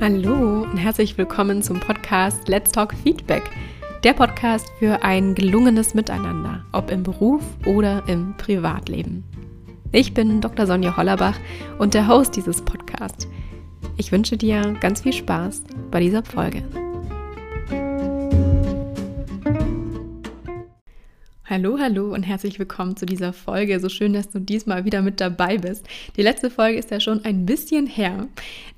Hallo und herzlich willkommen zum Podcast Let's Talk Feedback. Der Podcast für ein gelungenes Miteinander, ob im Beruf oder im Privatleben. Ich bin Dr. Sonja Hollerbach und der Host dieses Podcasts. Ich wünsche dir ganz viel Spaß bei dieser Folge. Hallo, hallo und herzlich willkommen zu dieser Folge. So schön, dass du diesmal wieder mit dabei bist. Die letzte Folge ist ja schon ein bisschen her.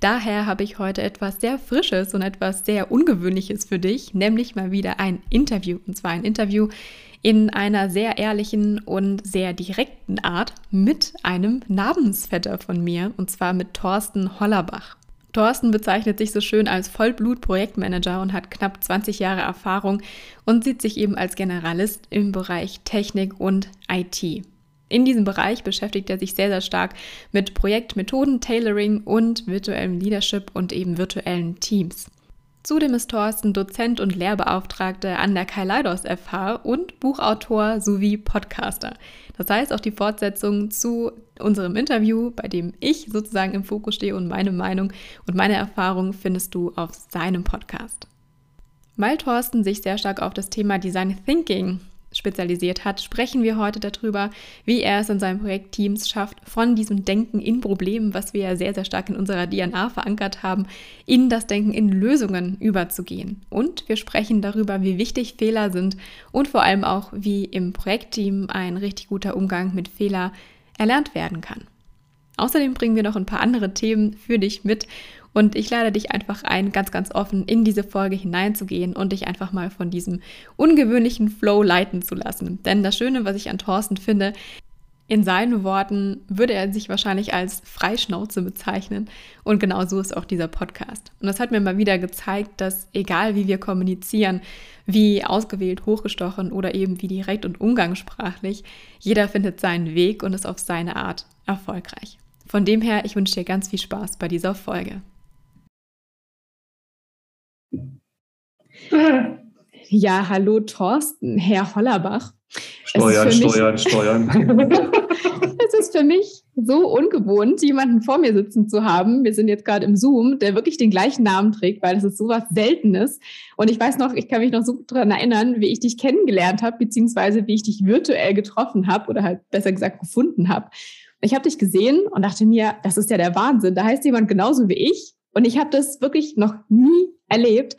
Daher habe ich heute etwas sehr Frisches und etwas sehr Ungewöhnliches für dich, nämlich mal wieder ein Interview. Und zwar ein Interview in einer sehr ehrlichen und sehr direkten Art mit einem Namensvetter von mir, und zwar mit Thorsten Hollerbach. Thorsten bezeichnet sich so schön als Vollblut-Projektmanager und hat knapp 20 Jahre Erfahrung und sieht sich eben als Generalist im Bereich Technik und IT. In diesem Bereich beschäftigt er sich sehr, sehr stark mit Projektmethoden, Tailoring und virtuellem Leadership und eben virtuellen Teams. Zudem ist Thorsten Dozent und Lehrbeauftragter an der Kaleidos FH und Buchautor sowie Podcaster. Das heißt, auch die Fortsetzung zu unserem Interview, bei dem ich sozusagen im Fokus stehe und meine Meinung und meine Erfahrung findest du auf seinem Podcast. Weil Thorsten sich sehr stark auf das Thema Design Thinking spezialisiert hat, sprechen wir heute darüber, wie er es in seinem Projekt Teams schafft, von diesem Denken in Problemen, was wir ja sehr, sehr stark in unserer DNA verankert haben, in das Denken in Lösungen überzugehen. Und wir sprechen darüber, wie wichtig Fehler sind und vor allem auch, wie im Projektteam ein richtig guter Umgang mit Fehler erlernt werden kann. Außerdem bringen wir noch ein paar andere Themen für dich mit und ich lade dich einfach ein, ganz, ganz offen in diese Folge hineinzugehen und dich einfach mal von diesem ungewöhnlichen Flow leiten zu lassen. Denn das Schöne, was ich an Thorsten finde, in seinen Worten würde er sich wahrscheinlich als Freischnauze bezeichnen. Und genau so ist auch dieser Podcast. Und das hat mir mal wieder gezeigt, dass egal wie wir kommunizieren, wie ausgewählt, hochgestochen oder eben wie direkt und umgangssprachlich, jeder findet seinen Weg und ist auf seine Art erfolgreich. Von dem her, ich wünsche dir ganz viel Spaß bei dieser Folge. Ja, hallo Thorsten, Herr Hollerbach. Steuern, steuern, steuern. es ist für mich so ungewohnt, jemanden vor mir sitzen zu haben. Wir sind jetzt gerade im Zoom, der wirklich den gleichen Namen trägt, weil das ist sowas Seltenes. Und ich weiß noch, ich kann mich noch so daran erinnern, wie ich dich kennengelernt habe, beziehungsweise wie ich dich virtuell getroffen habe oder halt besser gesagt gefunden habe. Ich habe dich gesehen und dachte mir, das ist ja der Wahnsinn. Da heißt jemand genauso wie ich. Und ich habe das wirklich noch nie erlebt,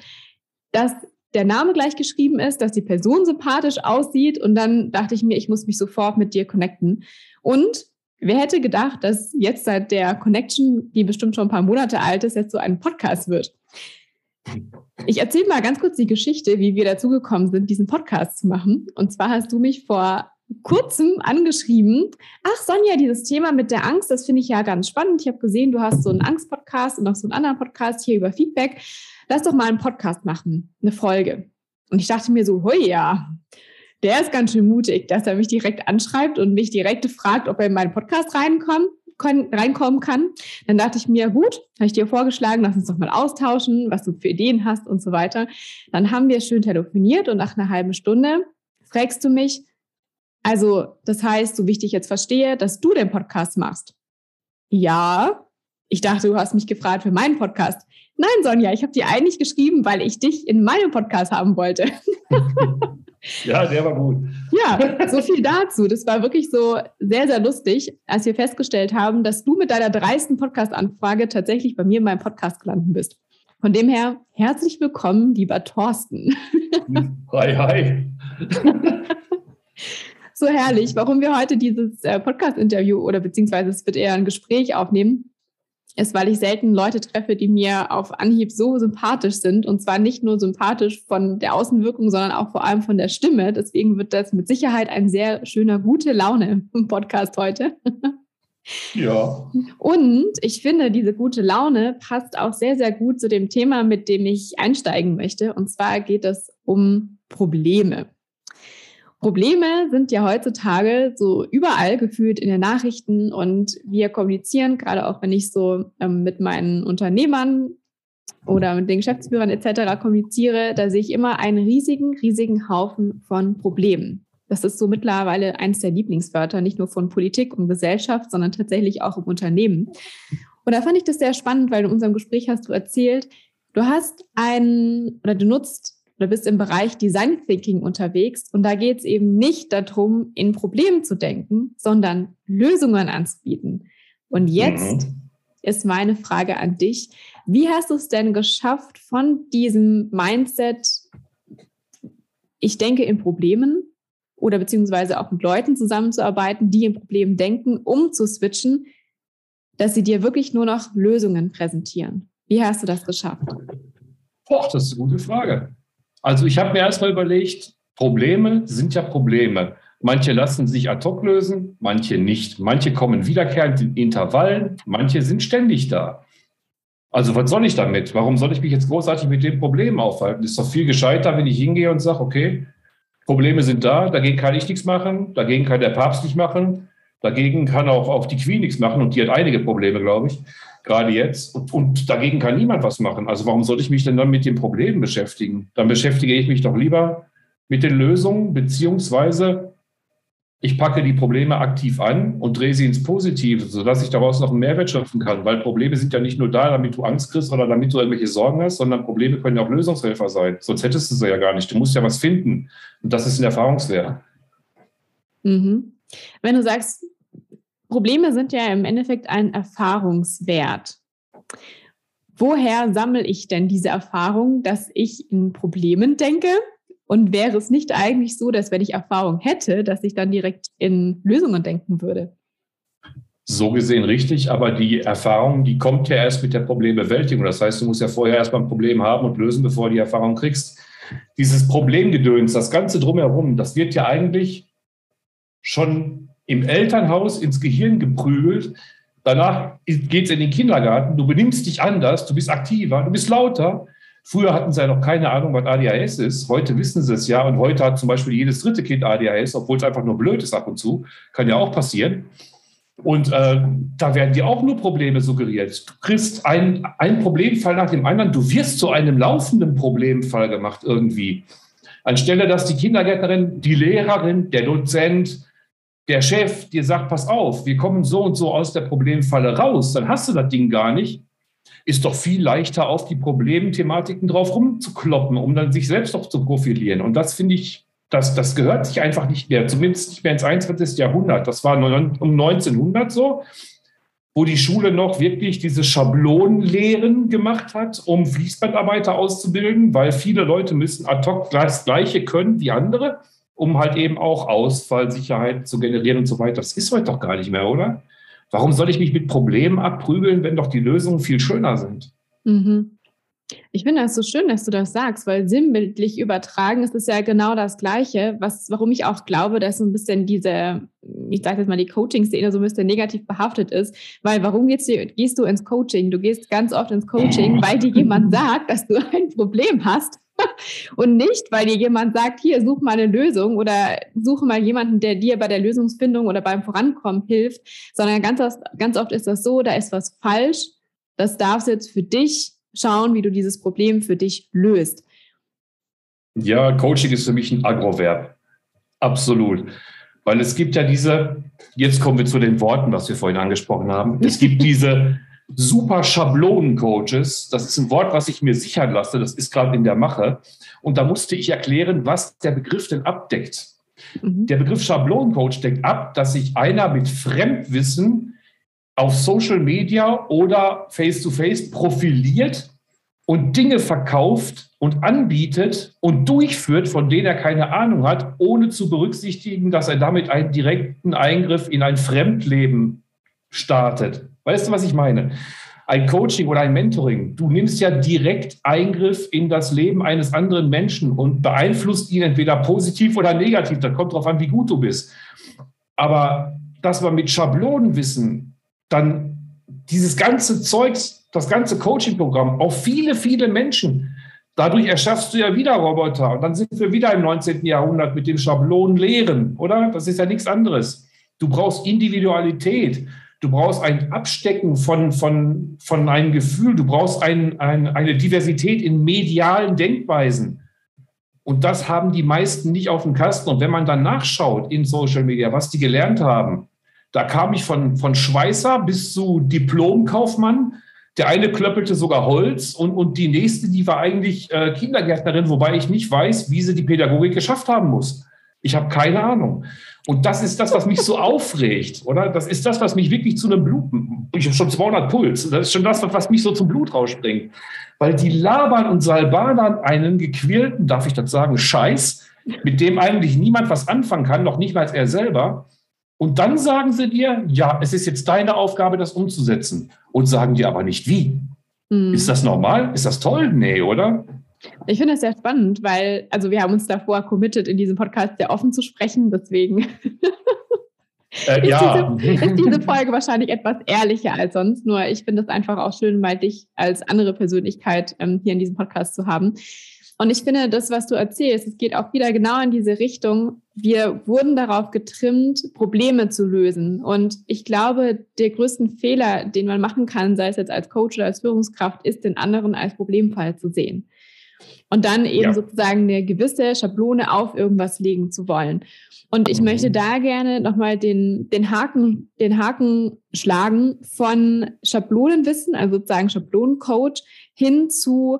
dass der Name gleich geschrieben ist, dass die Person sympathisch aussieht und dann dachte ich mir, ich muss mich sofort mit dir connecten. Und wer hätte gedacht, dass jetzt seit der Connection, die bestimmt schon ein paar Monate alt ist, jetzt so ein Podcast wird? Ich erzähle mal ganz kurz die Geschichte, wie wir dazu gekommen sind, diesen Podcast zu machen. Und zwar hast du mich vor kurzem angeschrieben, ach Sonja, dieses Thema mit der Angst, das finde ich ja ganz spannend. Ich habe gesehen, du hast so einen Angst-Podcast und noch so einen anderen Podcast hier über Feedback lass doch mal einen Podcast machen, eine Folge. Und ich dachte mir so, hoi ja, der ist ganz schön mutig, dass er mich direkt anschreibt und mich direkt fragt, ob er in meinen Podcast reinkommt reinkommen kann. Dann dachte ich mir, gut, habe ich dir vorgeschlagen, lass uns doch mal austauschen, was du für Ideen hast und so weiter. Dann haben wir schön telefoniert und nach einer halben Stunde fragst du mich, also das heißt, so wie ich dich jetzt verstehe, dass du den Podcast machst. Ja, ich dachte, du hast mich gefragt für meinen Podcast. Nein, Sonja, ich habe dir eigentlich geschrieben, weil ich dich in meinem Podcast haben wollte. ja, der war gut. Ja, so viel dazu. Das war wirklich so sehr, sehr lustig, als wir festgestellt haben, dass du mit deiner dreisten Podcast-Anfrage tatsächlich bei mir in meinem Podcast gelandet bist. Von dem her, herzlich willkommen, lieber Thorsten. Hi, hi. so herrlich, warum wir heute dieses äh, Podcast-Interview oder beziehungsweise es wird eher ein Gespräch aufnehmen, ist, weil ich selten Leute treffe, die mir auf Anhieb so sympathisch sind. Und zwar nicht nur sympathisch von der Außenwirkung, sondern auch vor allem von der Stimme. Deswegen wird das mit Sicherheit ein sehr schöner gute Laune im Podcast heute. Ja. Und ich finde, diese gute Laune passt auch sehr, sehr gut zu dem Thema, mit dem ich einsteigen möchte. Und zwar geht es um Probleme. Probleme sind ja heutzutage so überall gefühlt in den Nachrichten und wir kommunizieren, gerade auch wenn ich so ähm, mit meinen Unternehmern oder mit den Geschäftsführern etc. kommuniziere, da sehe ich immer einen riesigen, riesigen Haufen von Problemen. Das ist so mittlerweile eines der Lieblingswörter, nicht nur von Politik und Gesellschaft, sondern tatsächlich auch im Unternehmen. Und da fand ich das sehr spannend, weil in unserem Gespräch hast du erzählt, du hast einen oder du nutzt oder bist im Bereich Design Thinking unterwegs und da geht es eben nicht darum, in Problemen zu denken, sondern Lösungen anzubieten. Und jetzt mhm. ist meine Frage an dich. Wie hast du es denn geschafft, von diesem Mindset, ich denke in Problemen oder beziehungsweise auch mit Leuten zusammenzuarbeiten, die in Problemen denken, um zu switchen, dass sie dir wirklich nur noch Lösungen präsentieren? Wie hast du das geschafft? Boah, das ist eine gute Frage. Also ich habe mir erstmal überlegt, Probleme sind ja Probleme. Manche lassen sich ad hoc lösen, manche nicht. Manche kommen wiederkehrend in Intervallen, manche sind ständig da. Also was soll ich damit? Warum soll ich mich jetzt großartig mit dem Problem aufhalten? Ist doch viel gescheiter, wenn ich hingehe und sage, okay, Probleme sind da, dagegen kann ich nichts machen, dagegen kann der Papst nichts machen, dagegen kann auch, auch die Queen nichts machen und die hat einige Probleme, glaube ich gerade jetzt. Und, und, dagegen kann niemand was machen. Also warum sollte ich mich denn dann mit den Problemen beschäftigen? Dann beschäftige ich mich doch lieber mit den Lösungen, beziehungsweise ich packe die Probleme aktiv an und drehe sie ins Positive, sodass ich daraus noch einen Mehrwert schöpfen kann. Weil Probleme sind ja nicht nur da, damit du Angst kriegst oder damit du irgendwelche Sorgen hast, sondern Probleme können ja auch Lösungshelfer sein. Sonst hättest du sie ja gar nicht. Du musst ja was finden. Und das ist ein Erfahrungswert. Mhm. Wenn du sagst, Probleme sind ja im Endeffekt ein Erfahrungswert. Woher sammle ich denn diese Erfahrung, dass ich in Problemen denke? Und wäre es nicht eigentlich so, dass wenn ich Erfahrung hätte, dass ich dann direkt in Lösungen denken würde? So gesehen richtig, aber die Erfahrung, die kommt ja erst mit der Problembewältigung. Das heißt, du musst ja vorher erstmal ein Problem haben und lösen, bevor du die Erfahrung kriegst. Dieses Problemgedöns, das Ganze drumherum, das wird ja eigentlich schon im Elternhaus ins Gehirn geprügelt. Danach geht es in den Kindergarten. Du benimmst dich anders, du bist aktiver, du bist lauter. Früher hatten sie ja noch keine Ahnung, was ADHS ist. Heute wissen sie es ja. Und heute hat zum Beispiel jedes dritte Kind ADHS, obwohl es einfach nur blöd ist ab und zu. Kann ja auch passieren. Und äh, da werden dir auch nur Probleme suggeriert. Du kriegst einen Problemfall nach dem anderen. Du wirst zu einem laufenden Problemfall gemacht irgendwie. Anstelle, dass die Kindergärtnerin, die Lehrerin, der Dozent, der Chef dir sagt, pass auf, wir kommen so und so aus der Problemfalle raus, dann hast du das Ding gar nicht. Ist doch viel leichter, auf die Problemthematiken drauf rumzukloppen, um dann sich selbst noch zu profilieren. Und das finde ich, das, das gehört sich einfach nicht mehr, zumindest nicht mehr ins 21. Jahrhundert. Das war um 1900 so, wo die Schule noch wirklich diese Schablonenlehren gemacht hat, um Fließbandarbeiter auszubilden, weil viele Leute müssen ad hoc das Gleiche können wie andere um halt eben auch Ausfallsicherheit zu generieren und so weiter. Das ist heute doch gar nicht mehr, oder? Warum soll ich mich mit Problemen abprügeln, wenn doch die Lösungen viel schöner sind? Mhm. Ich finde das so schön, dass du das sagst, weil sinnbildlich übertragen ist es ja genau das Gleiche, was, warum ich auch glaube, dass so ein bisschen diese, ich sage jetzt mal, die Coaching-Szene so ein bisschen negativ behaftet ist. Weil warum gehst du, gehst du ins Coaching? Du gehst ganz oft ins Coaching, weil dir jemand sagt, dass du ein Problem hast und nicht, weil dir jemand sagt, hier, such mal eine Lösung oder suche mal jemanden, der dir bei der Lösungsfindung oder beim Vorankommen hilft, sondern ganz oft, ganz oft ist das so, da ist was falsch, das darfst du jetzt für dich schauen, wie du dieses Problem für dich löst. Ja, Coaching ist für mich ein Agroverb. Absolut. Weil es gibt ja diese, jetzt kommen wir zu den Worten, was wir vorhin angesprochen haben. Es gibt diese super Schablonen-Coaches. Das ist ein Wort, was ich mir sichern lasse. Das ist gerade in der Mache. Und da musste ich erklären, was der Begriff denn abdeckt. Mhm. Der Begriff Schablonencoach deckt ab, dass sich einer mit Fremdwissen auf Social Media oder Face-to-Face -face profiliert und Dinge verkauft und anbietet und durchführt, von denen er keine Ahnung hat, ohne zu berücksichtigen, dass er damit einen direkten Eingriff in ein Fremdleben startet. Weißt du, was ich meine? Ein Coaching oder ein Mentoring, du nimmst ja direkt Eingriff in das Leben eines anderen Menschen und beeinflusst ihn entweder positiv oder negativ. Das kommt darauf an, wie gut du bist. Aber dass man mit Schablonenwissen dann dieses ganze Zeug, das ganze Coaching-Programm auf viele, viele Menschen, dadurch erschaffst du ja wieder Roboter. Und dann sind wir wieder im 19. Jahrhundert mit dem Schablonenlehren, oder? Das ist ja nichts anderes. Du brauchst Individualität. Du brauchst ein Abstecken von, von, von einem Gefühl. Du brauchst ein, ein, eine Diversität in medialen Denkweisen. Und das haben die meisten nicht auf dem Kasten. Und wenn man dann nachschaut in Social Media, was die gelernt haben, Da kam ich von, von Schweißer bis zu Diplomkaufmann. Der eine klöppelte sogar Holz und, und die nächste, die war eigentlich äh, Kindergärtnerin, wobei ich nicht weiß, wie sie die Pädagogik geschafft haben muss. Ich habe keine Ahnung. Und das ist das, was mich so aufregt, oder? Das ist das, was mich wirklich zu einem Blut, ich habe schon 200 Puls, das ist schon das, was mich so zum Blut rausspringt. Weil die labern und salbadern einen gequälten, darf ich das sagen, Scheiß, mit dem eigentlich niemand was anfangen kann, noch nicht mal er selber. Und dann sagen sie dir, ja, es ist jetzt deine Aufgabe, das umzusetzen. Und sagen dir aber nicht wie. Mhm. Ist das normal? Ist das toll? Nee, oder? Ich finde es sehr spannend, weil, also wir haben uns davor committed, in diesem Podcast sehr offen zu sprechen, deswegen äh, ist, ja. diese, ist, diese, Folge wahrscheinlich etwas ehrlicher als sonst. Nur ich finde es einfach auch schön, mal dich als andere Persönlichkeit ähm, hier in diesem Podcast zu haben. Und ich finde, das, was du erzählst, es geht auch wieder genau in diese Richtung. Wir wurden darauf getrimmt, Probleme zu lösen. Und ich glaube, der größte Fehler, den man machen kann, sei es jetzt als Coach oder als Führungskraft, ist, den anderen als Problemfall zu sehen und dann eben ja. sozusagen eine gewisse Schablone auf irgendwas legen zu wollen. Und ich mhm. möchte da gerne nochmal den, den, Haken, den Haken schlagen von Schablonenwissen, also sozusagen Schablonencoach, hin zu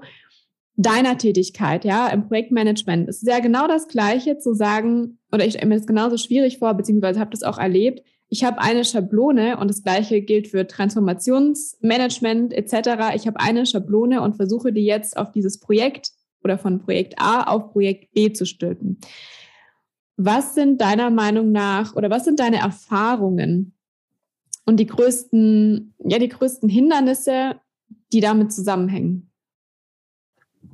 deiner Tätigkeit, ja, im Projektmanagement. Es ist ja genau das Gleiche zu sagen, oder ich stelle mir das genauso schwierig vor, beziehungsweise habe das auch erlebt. Ich habe eine Schablone und das Gleiche gilt für Transformationsmanagement etc. Ich habe eine Schablone und versuche die jetzt auf dieses Projekt oder von Projekt A auf Projekt B zu stülpen. Was sind deiner Meinung nach oder was sind deine Erfahrungen und die größten, ja, die größten Hindernisse, die damit zusammenhängen?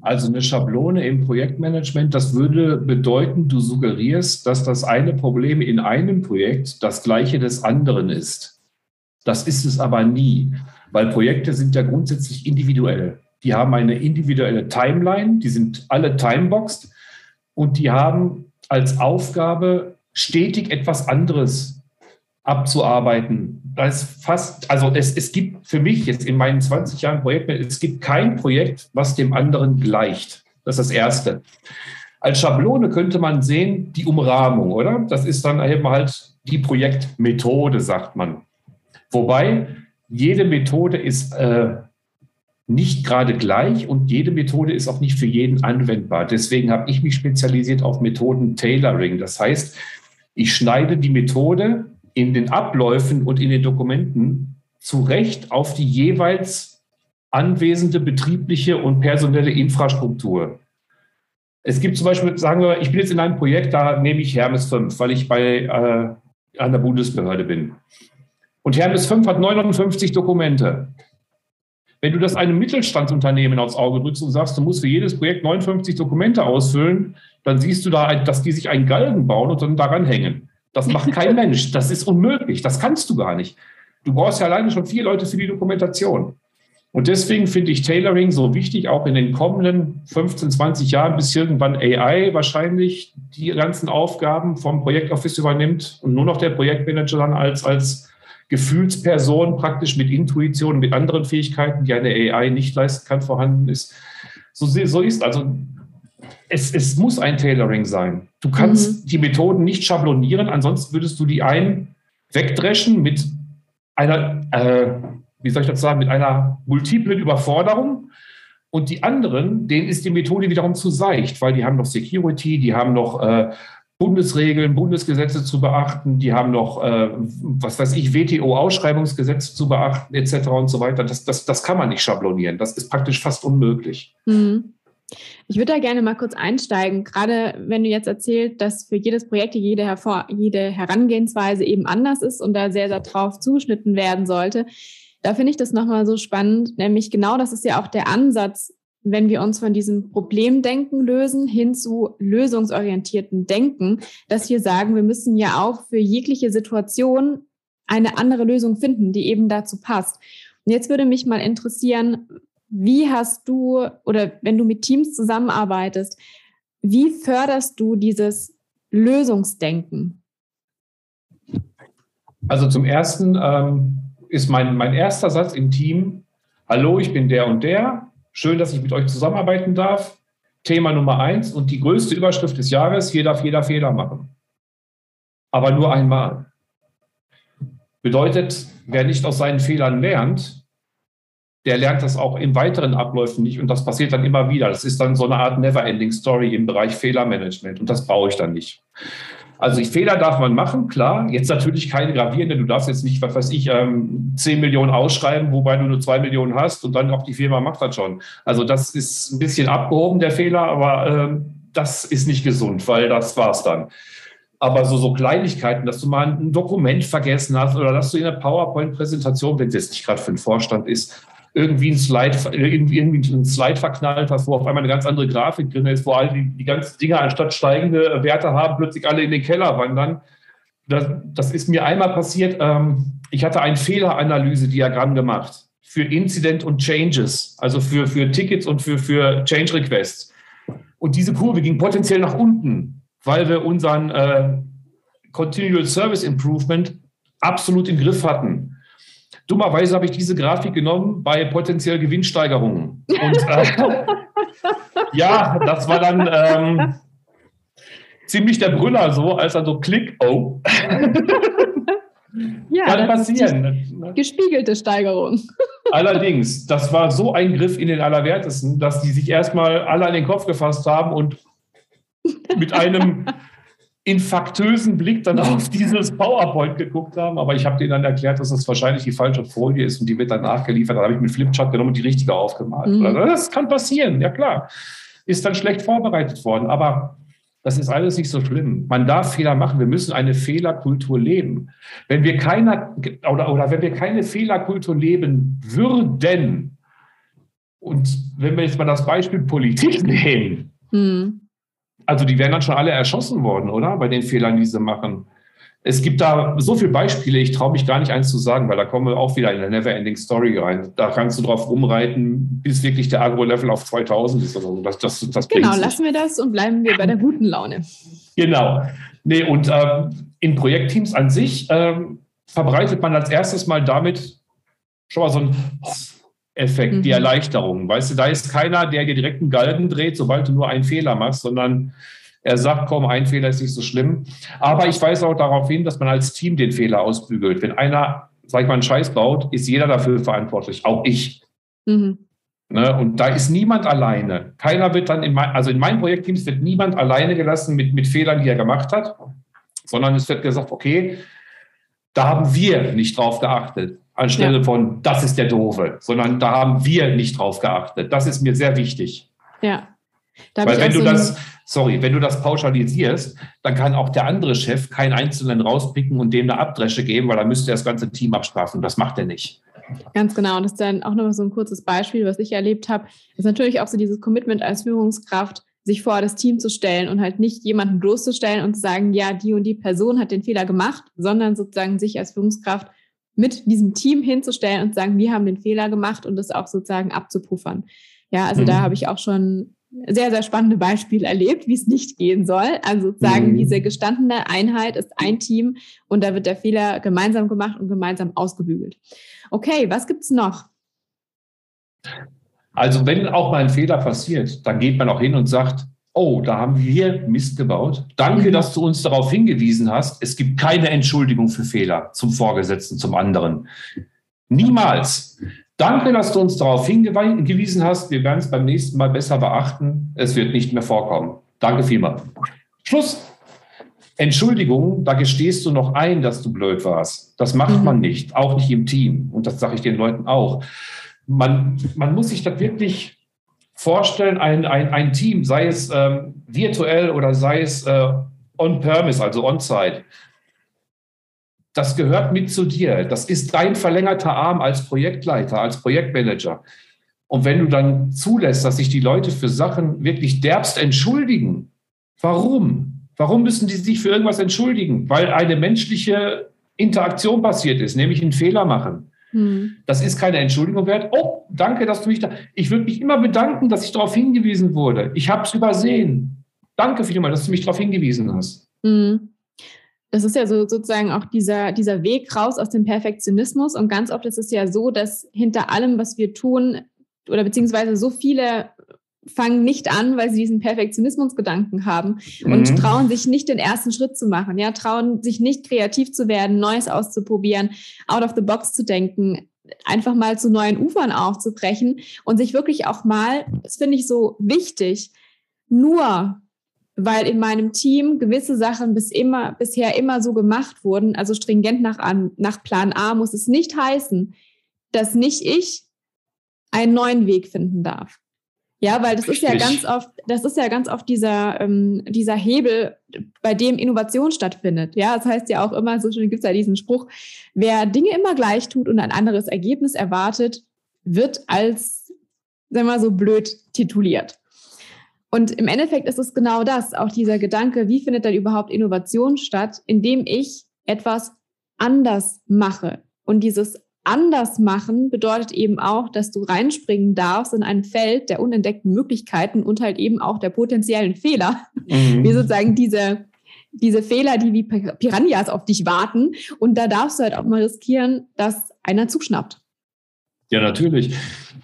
Also eine Schablone im Projektmanagement, das würde bedeuten, du suggerierst, dass das eine Problem in einem Projekt das gleiche des anderen ist. Das ist es aber nie, weil Projekte sind ja grundsätzlich individuell. Die haben eine individuelle Timeline, die sind alle timeboxed und die haben als Aufgabe stetig etwas anderes abzuarbeiten. Das ist fast, also es, es gibt für mich jetzt in meinen 20 Jahren Projektmanagement, es gibt kein Projekt, was dem anderen gleicht. Das ist das Erste. Als Schablone könnte man sehen, die Umrahmung, oder? Das ist dann eben halt die Projektmethode, sagt man. Wobei jede Methode ist äh, nicht gerade gleich und jede Methode ist auch nicht für jeden anwendbar. Deswegen habe ich mich spezialisiert auf Methoden Tailoring. Das heißt, ich schneide die Methode in den Abläufen und in den Dokumenten zurecht auf die jeweils anwesende betriebliche und personelle Infrastruktur. Es gibt zum Beispiel, sagen wir, ich bin jetzt in einem Projekt, da nehme ich Hermes 5, weil ich bei äh, einer Bundesbehörde bin. Und Hermes 5 hat 59 Dokumente. Wenn du das einem Mittelstandsunternehmen aufs Auge drückst und sagst, du musst für jedes Projekt 59 Dokumente ausfüllen, dann siehst du da, dass die sich einen Galgen bauen und dann daran hängen. Das macht kein Mensch. Das ist unmöglich. Das kannst du gar nicht. Du brauchst ja alleine schon vier Leute für die Dokumentation. Und deswegen finde ich Tailoring so wichtig, auch in den kommenden 15, 20 Jahren, bis irgendwann AI wahrscheinlich die ganzen Aufgaben vom Projektoffice übernimmt und nur noch der Projektmanager dann als, als Gefühlsperson praktisch mit Intuition, mit anderen Fähigkeiten, die eine AI nicht leisten kann, vorhanden ist. So, so ist also es, es muss ein Tailoring sein. Du kannst mhm. die Methoden nicht schablonieren, ansonsten würdest du die einen wegdreschen mit einer, äh, wie soll ich das sagen, mit einer multiplen Überforderung. Und die anderen, denen ist die Methode wiederum zu seicht, weil die haben noch Security, die haben noch äh, Bundesregeln, Bundesgesetze zu beachten, die haben noch, äh, was weiß ich, WTO-Ausschreibungsgesetze zu beachten, etc. und so weiter. Das, das, das kann man nicht schablonieren. Das ist praktisch fast unmöglich. Mhm. Ich würde da gerne mal kurz einsteigen, gerade wenn du jetzt erzählt, dass für jedes Projekt jede, hervor, jede Herangehensweise eben anders ist und da sehr, sehr drauf zugeschnitten werden sollte. Da finde ich das nochmal so spannend, nämlich genau das ist ja auch der Ansatz wenn wir uns von diesem Problemdenken lösen hin zu lösungsorientierten Denken, dass wir sagen, wir müssen ja auch für jegliche Situation eine andere Lösung finden, die eben dazu passt. Und jetzt würde mich mal interessieren, wie hast du oder wenn du mit Teams zusammenarbeitest, wie förderst du dieses Lösungsdenken? Also zum Ersten ähm, ist mein, mein erster Satz im Team, hallo, ich bin der und der, Schön, dass ich mit euch zusammenarbeiten darf. Thema Nummer eins und die größte Überschrift des Jahres, hier darf jeder Fehler machen. Aber nur einmal. Bedeutet, wer nicht aus seinen Fehlern lernt, der lernt das auch in weiteren Abläufen nicht und das passiert dann immer wieder. Das ist dann so eine Art Never-Ending Story im Bereich Fehlermanagement und das brauche ich dann nicht. Also Fehler darf man machen, klar. Jetzt natürlich keine gravierenden. Du darfst jetzt nicht, was weiß ich, ähm, 10 Millionen ausschreiben, wobei du nur 2 Millionen hast und dann auch die Firma macht das schon. Also das ist ein bisschen abgehoben, der Fehler, aber ähm, das ist nicht gesund, weil das war's dann. Aber so, so Kleinigkeiten, dass du mal ein Dokument vergessen hast oder dass du in der PowerPoint-Präsentation, wenn es jetzt nicht gerade für den Vorstand ist, irgendwie ein Slide, irgendwie ein Slide verknallt hast, wo auf einmal eine ganz andere Grafik drin ist, wo all die, die ganzen Dinge anstatt steigende Werte haben, plötzlich alle in den Keller wandern. Das, das ist mir einmal passiert. Ähm, ich hatte ein Fehleranalyse-Diagramm gemacht für Incident und Changes, also für, für Tickets und für, für Change Requests. Und diese Kurve ging potenziell nach unten, weil wir unseren äh, Continual Service Improvement absolut im Griff hatten. Dummerweise habe ich diese Grafik genommen bei potenziell Gewinnsteigerungen. Und äh, ja, das war dann ähm, ziemlich der Brüller so, als dann so Klick, oh. ja, Kann passieren. Gespiegelte Steigerung. Allerdings, das war so ein Griff in den Allerwertesten, dass die sich erstmal alle an den Kopf gefasst haben und mit einem infaktösen Blick dann auf dieses PowerPoint geguckt haben, aber ich habe denen dann erklärt, dass das wahrscheinlich die falsche Folie ist und die wird dann nachgeliefert. Da habe ich mit Flipchart genommen und die richtige aufgemalt. Mhm. Das kann passieren, ja klar. Ist dann schlecht vorbereitet worden, aber das ist alles nicht so schlimm. Man darf Fehler machen. Wir müssen eine Fehlerkultur leben. Wenn wir keine, oder, oder wenn wir keine Fehlerkultur leben würden, und wenn wir jetzt mal das Beispiel Politik nehmen, mhm also die wären dann schon alle erschossen worden, oder? Bei den Fehlern, die sie machen. Es gibt da so viele Beispiele, ich traue mich gar nicht eins zu sagen, weil da kommen wir auch wieder in eine Never-Ending Story rein. Da kannst du drauf rumreiten, bis wirklich der Agro-Level auf 2000 ist. Also das, das, das genau, lassen wir das und bleiben wir bei der guten Laune. Genau. Nee, und ähm, in Projektteams an sich ähm, verbreitet man als erstes mal damit schon mal so ein Effekt, mhm. die Erleichterung. Weißt du, da ist keiner, der dir direkt einen Galgen dreht, sobald du nur einen Fehler machst, sondern er sagt, komm, ein Fehler ist nicht so schlimm. Aber ich weise auch darauf hin, dass man als Team den Fehler ausbügelt. Wenn einer, sag ich mal, einen Scheiß baut, ist jeder dafür verantwortlich, auch ich. Mhm. Ne? Und da ist niemand alleine. Keiner wird dann, in mein, also in meinen Projektteams wird niemand alleine gelassen mit, mit Fehlern, die er gemacht hat, sondern es wird gesagt, okay, da haben wir nicht drauf geachtet anstelle ja. von, das ist der Doofe, sondern da haben wir nicht drauf geachtet. Das ist mir sehr wichtig. Ja. Da Weil wenn du so das, sorry, wenn du das pauschalisierst, dann kann auch der andere Chef keinen Einzelnen rauspicken und dem eine Abdresche geben, weil dann müsste er das ganze Team abstrafen. Das macht er nicht. Ganz genau. Und das ist dann auch noch so ein kurzes Beispiel, was ich erlebt habe. Das ist natürlich auch so dieses Commitment als Führungskraft, sich vor das Team zu stellen und halt nicht jemanden bloßzustellen und zu sagen, ja, die und die Person hat den Fehler gemacht, sondern sozusagen sich als Führungskraft mit diesem Team hinzustellen und zu sagen, wir haben den Fehler gemacht und das auch sozusagen abzupuffern. Ja, also mhm. da habe ich auch schon sehr, sehr spannende Beispiele erlebt, wie es nicht gehen soll. Also sozusagen mhm. diese gestandene Einheit ist ein Team und da wird der Fehler gemeinsam gemacht und gemeinsam ausgebügelt. Okay, was gibt es noch? Also wenn auch mal ein Fehler passiert, dann geht man auch hin und sagt, oh, da haben wir Mist gebaut. Danke, mhm. dass du uns darauf hingewiesen hast. Es gibt keine Entschuldigung für Fehler zum Vorgesetzten, zum anderen. Niemals. Danke, dass du uns darauf hingewiesen hast. Wir werden es beim nächsten Mal besser beachten. Es wird nicht mehr vorkommen. Danke vielmals. Schluss. Entschuldigung, da gestehst du noch ein, dass du blöd warst. Das macht mhm. man nicht, auch nicht im Team. Und das sage ich den Leuten auch. Man, man muss sich das wirklich vorstellen, ein, ein, ein Team, sei es ähm, virtuell oder sei es äh, on-premise, also on-site, das gehört mit zu dir. Das ist dein verlängerter Arm als Projektleiter, als Projektmanager. Und wenn du dann zulässt, dass sich die Leute für Sachen wirklich derbst entschuldigen, warum? Warum müssen die sich für irgendwas entschuldigen? Weil eine menschliche Interaktion passiert ist, nämlich einen Fehler machen. Hm. Das ist keine Entschuldigung wert. Oh, danke, dass du mich da. Ich würde mich immer bedanken, dass ich darauf hingewiesen wurde. Ich habe es übersehen. Danke vielmals, dass du mich darauf hingewiesen hast. Hm. Das ist ja so sozusagen auch dieser, dieser Weg raus aus dem Perfektionismus. Und ganz oft ist es ja so, dass hinter allem, was wir tun, oder beziehungsweise so viele fangen nicht an, weil sie diesen Perfektionismusgedanken haben und mhm. trauen sich nicht den ersten Schritt zu machen, ja, trauen sich nicht kreativ zu werden, Neues auszuprobieren, out of the box zu denken, einfach mal zu neuen Ufern aufzubrechen und sich wirklich auch mal, das finde ich so wichtig, nur weil in meinem Team gewisse Sachen bis immer, bisher immer so gemacht wurden, also stringent nach, nach Plan A, muss es nicht heißen, dass nicht ich einen neuen Weg finden darf. Ja, weil das ist ja ganz oft, das ist ja ganz oft dieser, ähm, dieser Hebel, bei dem Innovation stattfindet. Ja, das heißt ja auch immer, so schön gibt es ja diesen Spruch, wer Dinge immer gleich tut und ein anderes Ergebnis erwartet, wird als, sagen wir mal, so blöd tituliert. Und im Endeffekt ist es genau das, auch dieser Gedanke, wie findet dann überhaupt Innovation statt, indem ich etwas anders mache. Und dieses anders machen bedeutet eben auch, dass du reinspringen darfst in ein Feld der unentdeckten Möglichkeiten und halt eben auch der potenziellen Fehler. Mhm. Wie sozusagen diese, diese Fehler, die wie Piranhas auf dich warten. Und da darfst du halt auch mal riskieren, dass einer zuschnappt. Ja, natürlich.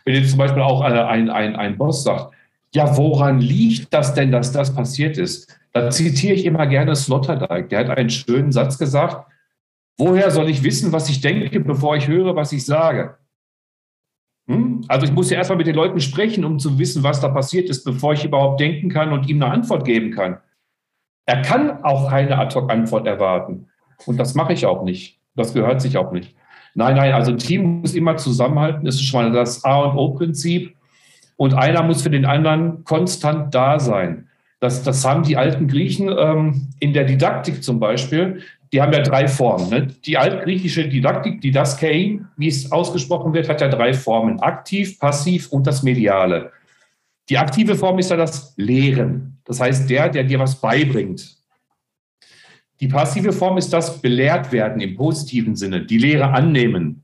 Wenn jetzt zum Beispiel auch ein, ein, ein Boss sagt, ja, woran liegt das denn, dass das passiert ist? Da zitiere ich immer gerne Sloterdijk. Der hat einen schönen Satz gesagt, Woher soll ich wissen, was ich denke, bevor ich höre, was ich sage? Hm? Also ich muss ja erstmal mit den Leuten sprechen, um zu wissen, was da passiert ist, bevor ich überhaupt denken kann und ihm eine Antwort geben kann. Er kann auch keine Ad-Hoc-Antwort erwarten. Und das mache ich auch nicht. Das gehört sich auch nicht. Nein, nein, also ein Team muss immer zusammenhalten. Das ist schon mal das A und O-Prinzip. Und einer muss für den anderen konstant da sein. Das, das haben die alten Griechen ähm, in der Didaktik zum Beispiel die haben ja drei Formen. Ne? Die altgriechische Didaktik, die Daskein, wie es ausgesprochen wird, hat ja drei Formen. Aktiv, passiv und das Mediale. Die aktive Form ist ja das Lehren. Das heißt, der, der dir was beibringt. Die passive Form ist das belehrt werden im positiven Sinne, die Lehre annehmen.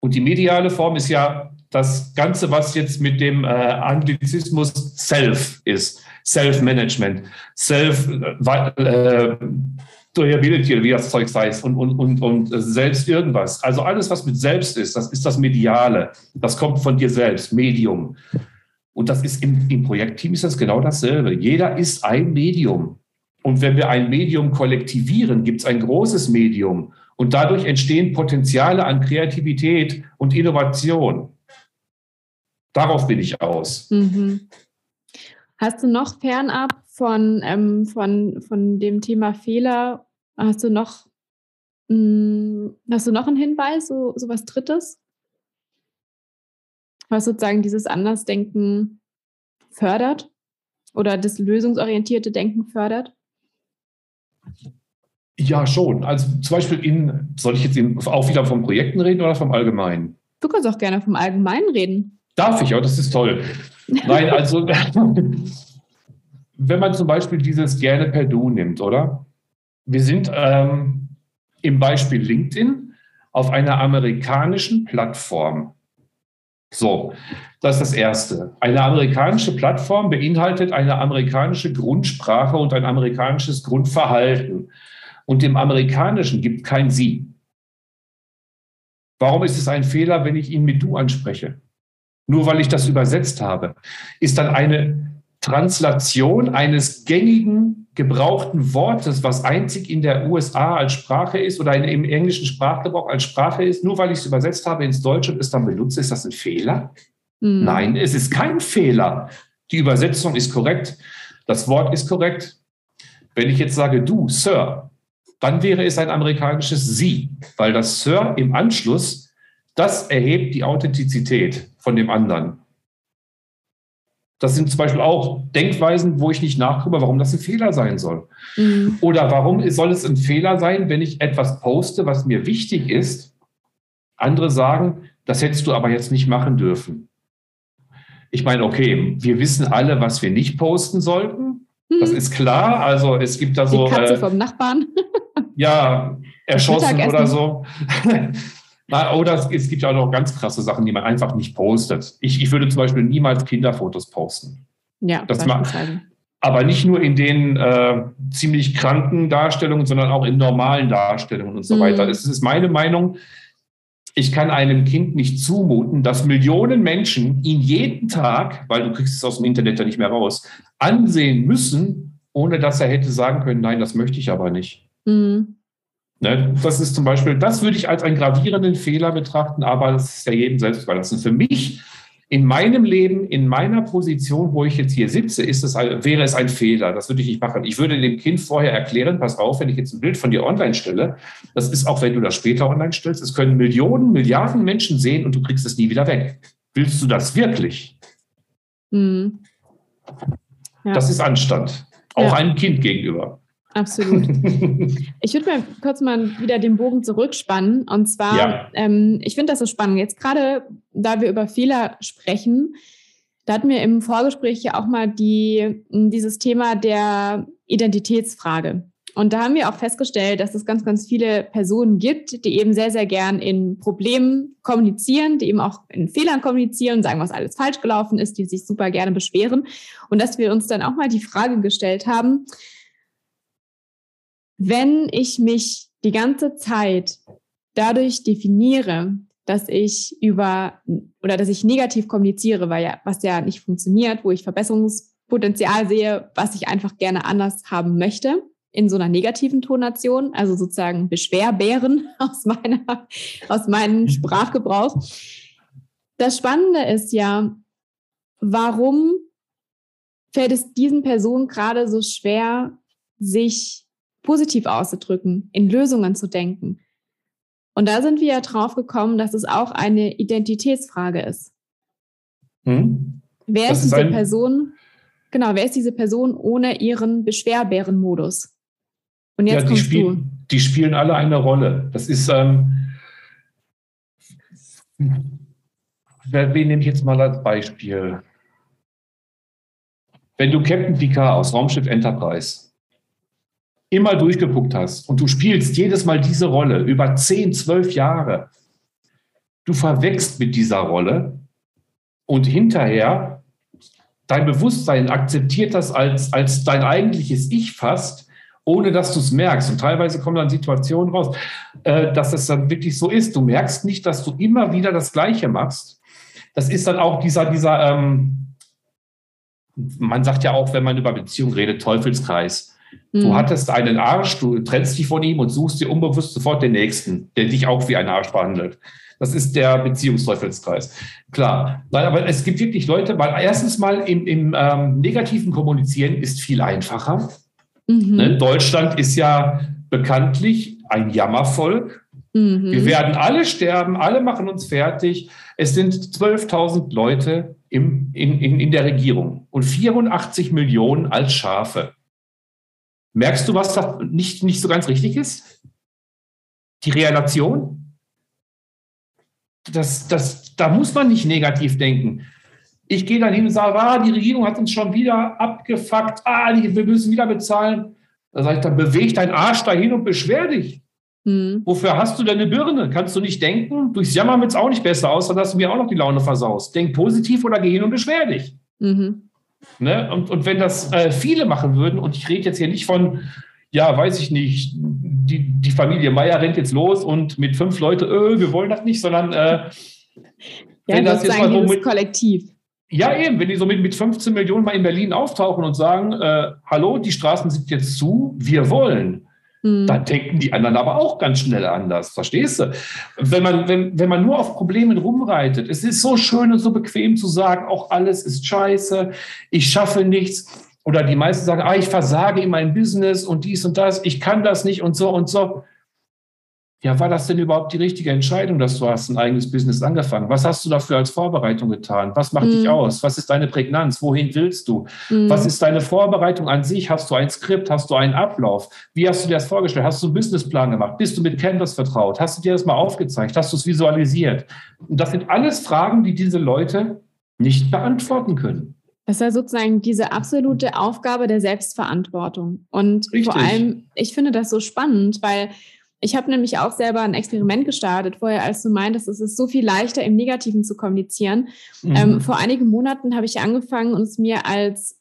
Und die mediale Form ist ja das Ganze, was jetzt mit dem äh, Anglizismus Self ist. Self-Management, Self, äh, Durability wie das Zeug heißt und, und, und, und selbst irgendwas. Also alles, was mit selbst ist, das ist das Mediale. Das kommt von dir selbst, Medium. Und das ist im, im Projektteam ist das genau dasselbe. Jeder ist ein Medium. Und wenn wir ein Medium kollektivieren, gibt es ein großes Medium. Und dadurch entstehen Potenziale an Kreativität und Innovation. Darauf bin ich aus. Mhm. Hast du noch fernab von, ähm, von, von dem Thema Fehler Hast du noch, mh, hm, hast du noch einen Hinweis, so, so was Drittes? Was sozusagen dieses Andersdenken fördert oder das lösungsorientierte Denken fördert? Ja, schon. Also zum Beispiel in, soll ich jetzt in, auch wieder von Projekten reden oder vom Allgemeinen? Du kannst auch gerne vom Allgemeinen reden. Darf ich, auch, das ist toll. Nein, also wenn man zum Beispiel dieses gerne per Du nimmt, oder? Wir sind ähm, im Beispiel LinkedIn auf einer amerikanischen Plattform. So, das ist das Erste. Eine amerikanische Plattform beinhaltet eine amerikanische Grundsprache und ein amerikanisches Grundverhalten. Und im Amerikanischen gibt kein Sie. Warum ist es ein Fehler, wenn ich ihn mit Du anspreche? Nur weil ich das übersetzt habe. Ist dann eine Translation eines gängigen gebrauchten Wortes, was einzig in der USA als Sprache ist oder im englischen Sprachgebrauch als Sprache ist, nur weil ich es übersetzt habe ins Deutsche und es dann benutze, ist das ein Fehler? Mhm. Nein, es ist kein Fehler. Die Übersetzung ist korrekt, das Wort ist korrekt. Wenn ich jetzt sage du, Sir, dann wäre es ein amerikanisches Sie, weil das Sir im Anschluss, das erhebt die Authentizität von dem anderen. Das sind zum Beispiel auch Denkweisen, wo ich nicht nachgucke, warum das ein Fehler sein soll. Mhm. Oder warum soll es ein Fehler sein, wenn ich etwas poste, was mir wichtig ist? Andere sagen, das hättest du aber jetzt nicht machen dürfen. Ich meine, okay, wir wissen alle, was wir nicht posten sollten. Mhm. Das ist klar. Also es gibt da so. Die Katze äh, vom Nachbarn. ja, erschossen oder so. Oder es gibt ja auch noch ganz krasse Sachen, die man einfach nicht postet. Ich, ich würde zum Beispiel niemals Kinderfotos posten. Ja, das macht. Aber nicht nur in den äh, ziemlich kranken Darstellungen, sondern auch in normalen Darstellungen und so mhm. weiter. Es ist meine Meinung, ich kann einem Kind nicht zumuten, dass Millionen Menschen ihn jeden Tag, weil du kriegst es aus dem Internet ja nicht mehr raus, ansehen müssen, ohne dass er hätte sagen können, nein, das möchte ich aber nicht. Mhm. Ne, das ist zum Beispiel, das würde ich als einen gravierenden Fehler betrachten, aber das ist ja jedem selbst überlassen. Für mich in meinem Leben, in meiner Position, wo ich jetzt hier sitze, ist es, wäre es ein Fehler. Das würde ich nicht machen. Ich würde dem Kind vorher erklären, pass auf, wenn ich jetzt ein Bild von dir online stelle, das ist auch, wenn du das später online stellst, es können Millionen, Milliarden Menschen sehen und du kriegst es nie wieder weg. Willst du das wirklich? Mhm. Ja. Das ist Anstand. Auch ja. einem Kind gegenüber. Absolut. Ich würde mal kurz mal wieder den Bogen zurückspannen. Und zwar, ja. ähm, ich finde das so spannend. Jetzt gerade, da wir über Fehler sprechen, da hatten wir im Vorgespräch ja auch mal die, dieses Thema der Identitätsfrage. Und da haben wir auch festgestellt, dass es ganz, ganz viele Personen gibt, die eben sehr, sehr gern in Problemen kommunizieren, die eben auch in Fehlern kommunizieren, sagen, was alles falsch gelaufen ist, die sich super gerne beschweren. Und dass wir uns dann auch mal die Frage gestellt haben, wenn ich mich die ganze Zeit dadurch definiere, dass ich über oder dass ich negativ kommuniziere, weil ja, was ja nicht funktioniert, wo ich Verbesserungspotenzial sehe, was ich einfach gerne anders haben möchte, in so einer negativen Tonation, also sozusagen Beschwerbären aus meiner, aus meinem mhm. Sprachgebrauch. Das Spannende ist ja, warum fällt es diesen Personen gerade so schwer, sich positiv auszudrücken, in Lösungen zu denken. Und da sind wir ja drauf gekommen, dass es auch eine Identitätsfrage ist. Hm. Wer ist, ist diese Person? Genau, wer ist diese Person ohne ihren Beschwerbärenmodus? Und jetzt ja, die, spiel, die spielen alle eine Rolle. Das ist, ähm, wen nehme ich jetzt mal als Beispiel? Wenn du Captain Picard aus Raumschiff Enterprise immer durchgeguckt hast und du spielst jedes Mal diese Rolle über 10, 12 Jahre, du verwächst mit dieser Rolle und hinterher dein Bewusstsein akzeptiert das als, als dein eigentliches Ich fast, ohne dass du es merkst. Und teilweise kommen dann Situationen raus, äh, dass es dann wirklich so ist. Du merkst nicht, dass du immer wieder das Gleiche machst. Das ist dann auch dieser, dieser ähm, man sagt ja auch, wenn man über Beziehung redet, Teufelskreis. Du hm. hattest einen Arsch, du trennst dich von ihm und suchst dir unbewusst sofort den nächsten, der dich auch wie ein Arsch behandelt. Das ist der Beziehungsteufelskreis. Klar. Aber es gibt wirklich Leute, weil erstens mal im, im ähm, negativen Kommunizieren ist viel einfacher. Mhm. Ne? Deutschland ist ja bekanntlich ein Jammervolk. Mhm. Wir werden alle sterben, alle machen uns fertig. Es sind 12.000 Leute im, in, in, in der Regierung und 84 Millionen als Schafe. Merkst du, was da nicht, nicht so ganz richtig ist? Die Relation? Das, das, da muss man nicht negativ denken. Ich gehe dann hin und sage, ah, die Regierung hat uns schon wieder abgefuckt, ah, wir müssen wieder bezahlen. Da sage ich, dann beweg deinen Arsch dahin und beschwer dich. Hm. Wofür hast du denn eine Birne? Kannst du nicht denken? Durchs Jammern wird es auch nicht besser aus, dann hast du mir auch noch die Laune versaust. Denk positiv oder geh hin und beschwer dich. Mhm. Ne? Und, und wenn das äh, viele machen würden, und ich rede jetzt hier nicht von, ja, weiß ich nicht, die, die Familie Meier rennt jetzt los und mit fünf Leuten, öh, wir wollen das nicht, sondern äh, ja, wenn das jetzt mal so mit, Kollektiv. Ja, eben, wenn die so mit, mit 15 Millionen mal in Berlin auftauchen und sagen, äh, hallo, die Straßen sind jetzt zu, wir wollen. Mhm. Dann denken die anderen aber auch ganz schnell anders, verstehst du? Wenn man, wenn, wenn man nur auf Problemen rumreitet, es ist so schön und so bequem zu sagen, auch alles ist scheiße, ich schaffe nichts. Oder die meisten sagen, ah, ich versage in meinem Business und dies und das, ich kann das nicht und so und so. Ja, war das denn überhaupt die richtige Entscheidung, dass du hast ein eigenes Business angefangen? Was hast du dafür als Vorbereitung getan? Was macht mhm. dich aus? Was ist deine Prägnanz? Wohin willst du? Mhm. Was ist deine Vorbereitung an sich? Hast du ein Skript? Hast du einen Ablauf? Wie hast du dir das vorgestellt? Hast du einen Businessplan gemacht? Bist du mit Canvas vertraut? Hast du dir das mal aufgezeigt? Hast du es visualisiert? Und das sind alles Fragen, die diese Leute nicht beantworten können. Das ist ja sozusagen diese absolute Aufgabe der Selbstverantwortung. Und Richtig. vor allem, ich finde das so spannend, weil ich habe nämlich auch selber ein Experiment gestartet vorher, als du meintest, es ist so viel leichter, im Negativen zu kommunizieren. Mhm. Ähm, vor einigen Monaten habe ich angefangen und es mir als,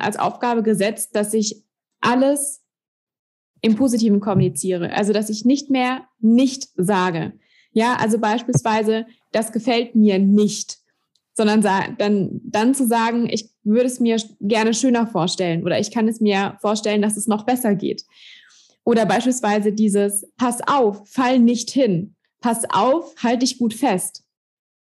als Aufgabe gesetzt, dass ich alles im Positiven kommuniziere. Also, dass ich nicht mehr nicht sage. Ja, also beispielsweise, das gefällt mir nicht, sondern dann, dann zu sagen, ich würde es mir gerne schöner vorstellen oder ich kann es mir vorstellen, dass es noch besser geht. Oder beispielsweise dieses, pass auf, fall nicht hin, pass auf, halt dich gut fest.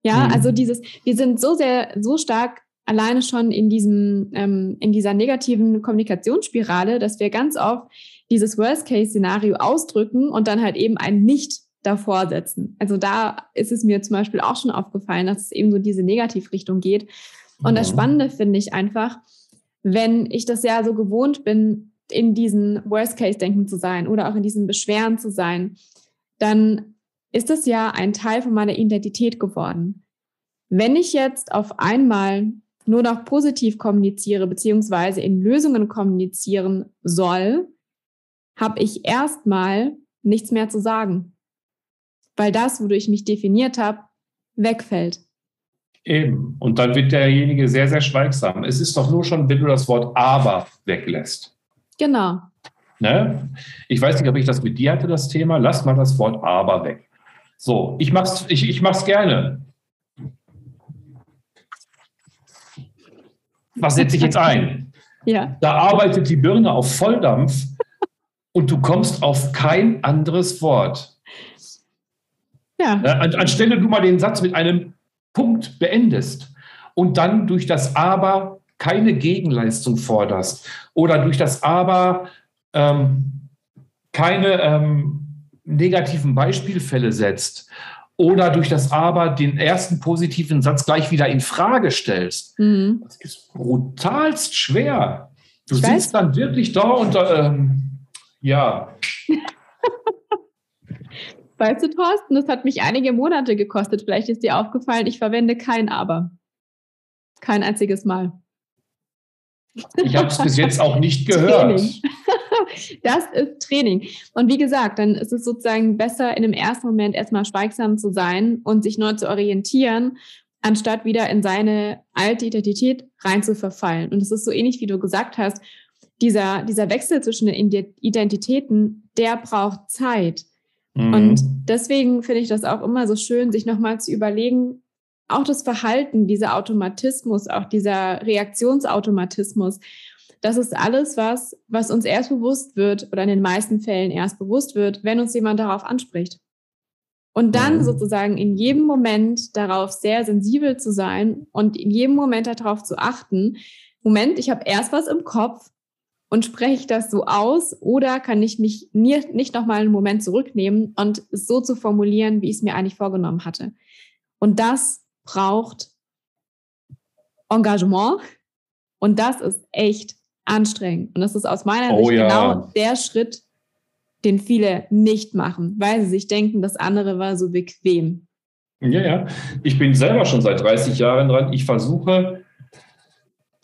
Ja, mhm. also dieses, wir sind so sehr, so stark alleine schon in diesem, ähm, in dieser negativen Kommunikationsspirale, dass wir ganz oft dieses Worst-Case-Szenario ausdrücken und dann halt eben ein Nicht davor setzen. Also da ist es mir zum Beispiel auch schon aufgefallen, dass es eben so diese Negativrichtung geht. Und das Spannende finde ich einfach, wenn ich das ja so gewohnt bin, in diesen Worst-Case-Denken zu sein oder auch in diesen Beschweren zu sein, dann ist es ja ein Teil von meiner Identität geworden. Wenn ich jetzt auf einmal nur noch positiv kommuniziere, beziehungsweise in Lösungen kommunizieren soll, habe ich erstmal nichts mehr zu sagen. Weil das, wodurch ich mich definiert habe, wegfällt. Eben. Und dann wird derjenige sehr, sehr schweigsam. Es ist doch nur schon, wenn du das Wort aber weglässt. Genau. Ne? Ich weiß nicht, ob ich das mit dir hatte, das Thema. Lass mal das Wort aber weg. So, ich mach's, ich, ich mach's gerne. Was setze ich jetzt ein? Ja. Da arbeitet die Birne auf Volldampf und du kommst auf kein anderes Wort. Ja. An, anstelle du mal den Satz mit einem Punkt beendest und dann durch das Aber keine Gegenleistung forderst oder durch das Aber ähm, keine ähm, negativen Beispielfälle setzt oder durch das Aber den ersten positiven Satz gleich wieder in Frage stellst. Mhm. Das ist brutalst schwer. Du ich sitzt weiß. dann wirklich da und ähm, ja. Weißt du, Thorsten, das hat mich einige Monate gekostet. Vielleicht ist dir aufgefallen, ich verwende kein Aber. Kein einziges Mal. Ich habe es bis jetzt auch nicht gehört. Training. Das ist Training. Und wie gesagt, dann ist es sozusagen besser, in dem ersten Moment erstmal schweigsam zu sein und sich neu zu orientieren, anstatt wieder in seine alte Identität rein zu verfallen. Und es ist so ähnlich, wie du gesagt hast, dieser, dieser Wechsel zwischen den Identitäten, der braucht Zeit. Mhm. Und deswegen finde ich das auch immer so schön, sich nochmal zu überlegen, auch das Verhalten, dieser Automatismus, auch dieser Reaktionsautomatismus, das ist alles was, was uns erst bewusst wird oder in den meisten Fällen erst bewusst wird, wenn uns jemand darauf anspricht. Und dann mhm. sozusagen in jedem Moment darauf sehr sensibel zu sein und in jedem Moment darauf zu achten, Moment, ich habe erst was im Kopf und spreche ich das so aus oder kann ich mich nie, nicht nochmal einen Moment zurücknehmen und es so zu formulieren, wie ich es mir eigentlich vorgenommen hatte. Und das braucht Engagement und das ist echt anstrengend. Und das ist aus meiner oh, Sicht ja. genau der Schritt, den viele nicht machen, weil sie sich denken, das andere war so bequem. Ja, ja. Ich bin selber schon seit 30 Jahren dran. Ich versuche,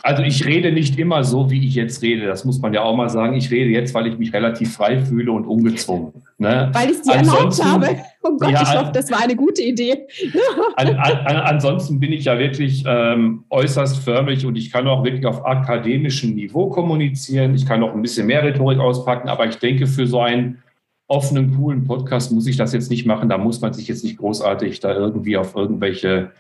also ich rede nicht immer so, wie ich jetzt rede. Das muss man ja auch mal sagen. Ich rede jetzt, weil ich mich relativ frei fühle und ungezwungen. Ne? Weil ich es dir erlaubt habe. Oh Gott, ja, ich hoffe, das war eine gute Idee. An, an, ansonsten bin ich ja wirklich ähm, äußerst förmlich und ich kann auch wirklich auf akademischem Niveau kommunizieren. Ich kann auch ein bisschen mehr Rhetorik auspacken, aber ich denke, für so einen offenen, coolen Podcast muss ich das jetzt nicht machen. Da muss man sich jetzt nicht großartig da irgendwie auf irgendwelche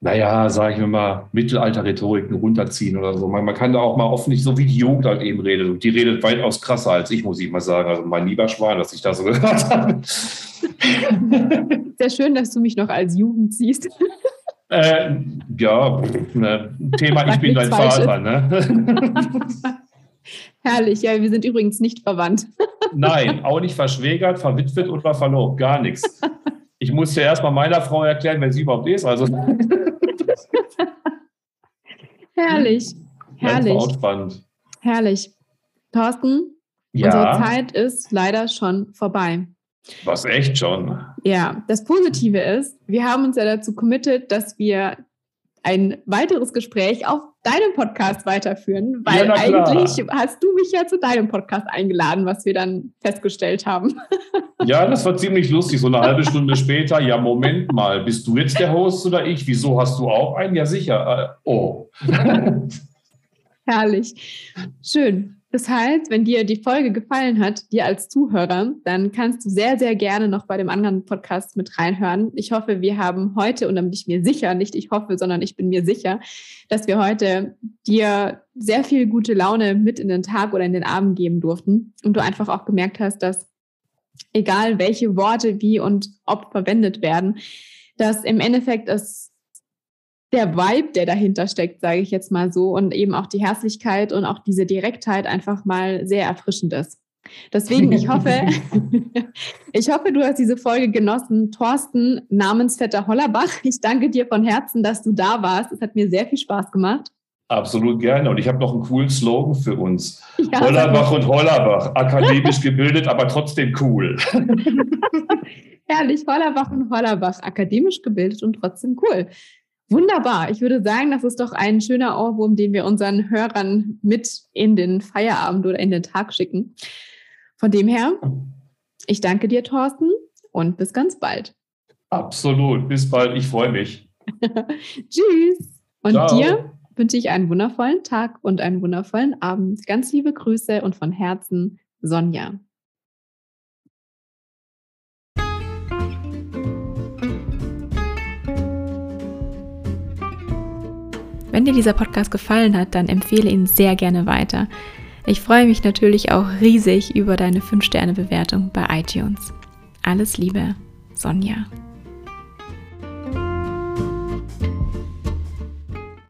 naja, sage ich mir mal, Mittelalter-Rhetoriken runterziehen oder so. Man, man, kann da auch mal offen nicht so wie die Jugend halt eben redet. Und die redet weitaus krasser als ich, muss ich mal sagen. Also mein lieber Schwan, dass ich das so gehört habe. Sehr schön, dass du mich noch als Jugend siehst. Äh, ja, ne, Thema, ich bin dein Vater. Ne? Herrlich, ja, wir sind übrigens nicht verwandt. Nein, auch nicht verschwägert, verwitwet oder verlobt, gar nichts. Ich muss ja erstmal meiner Frau erklären, wer sie überhaupt ist. Also. herrlich. Herrlich. spannend. Herrlich. Thorsten, ja. unsere Zeit ist leider schon vorbei. Was echt schon. Ja, das Positive ist, wir haben uns ja dazu committed, dass wir ein weiteres Gespräch auf deinem Podcast weiterführen, weil ja, eigentlich hast du mich ja zu deinem Podcast eingeladen, was wir dann festgestellt haben. Ja, das war ziemlich lustig. So eine halbe Stunde später, ja, Moment mal, bist du jetzt der Host oder ich? Wieso hast du auch einen? Ja, sicher. Äh, oh. Herrlich. Schön. Das heißt, wenn dir die Folge gefallen hat, dir als Zuhörer, dann kannst du sehr, sehr gerne noch bei dem anderen Podcast mit reinhören. Ich hoffe, wir haben heute, und dann bin ich mir sicher, nicht ich hoffe, sondern ich bin mir sicher, dass wir heute dir sehr viel gute Laune mit in den Tag oder in den Abend geben durften und du einfach auch gemerkt hast, dass egal welche Worte wie und ob verwendet werden, dass im Endeffekt es der Vibe, der dahinter steckt, sage ich jetzt mal so, und eben auch die Herzlichkeit und auch diese Direktheit einfach mal sehr erfrischend ist. Deswegen, ich hoffe, ich hoffe, du hast diese Folge genossen. Thorsten, namensvetter Hollerbach, ich danke dir von Herzen, dass du da warst. Es hat mir sehr viel Spaß gemacht. Absolut gerne. Und ich habe noch einen coolen Slogan für uns. Ja, Hollerbach und Hollerbach. Akademisch gebildet, aber trotzdem cool. Herrlich. Hollerbach und Hollerbach. Akademisch gebildet und trotzdem cool. Wunderbar. Ich würde sagen, das ist doch ein schöner Ohrwurm, den wir unseren Hörern mit in den Feierabend oder in den Tag schicken. Von dem her, ich danke dir, Thorsten, und bis ganz bald. Absolut. Bis bald. Ich freue mich. Tschüss. Und Ciao. dir wünsche ich einen wundervollen Tag und einen wundervollen Abend. Ganz liebe Grüße und von Herzen, Sonja. Wenn dir dieser Podcast gefallen hat, dann empfehle ihn sehr gerne weiter. Ich freue mich natürlich auch riesig über deine 5-Sterne-Bewertung bei iTunes. Alles Liebe, Sonja.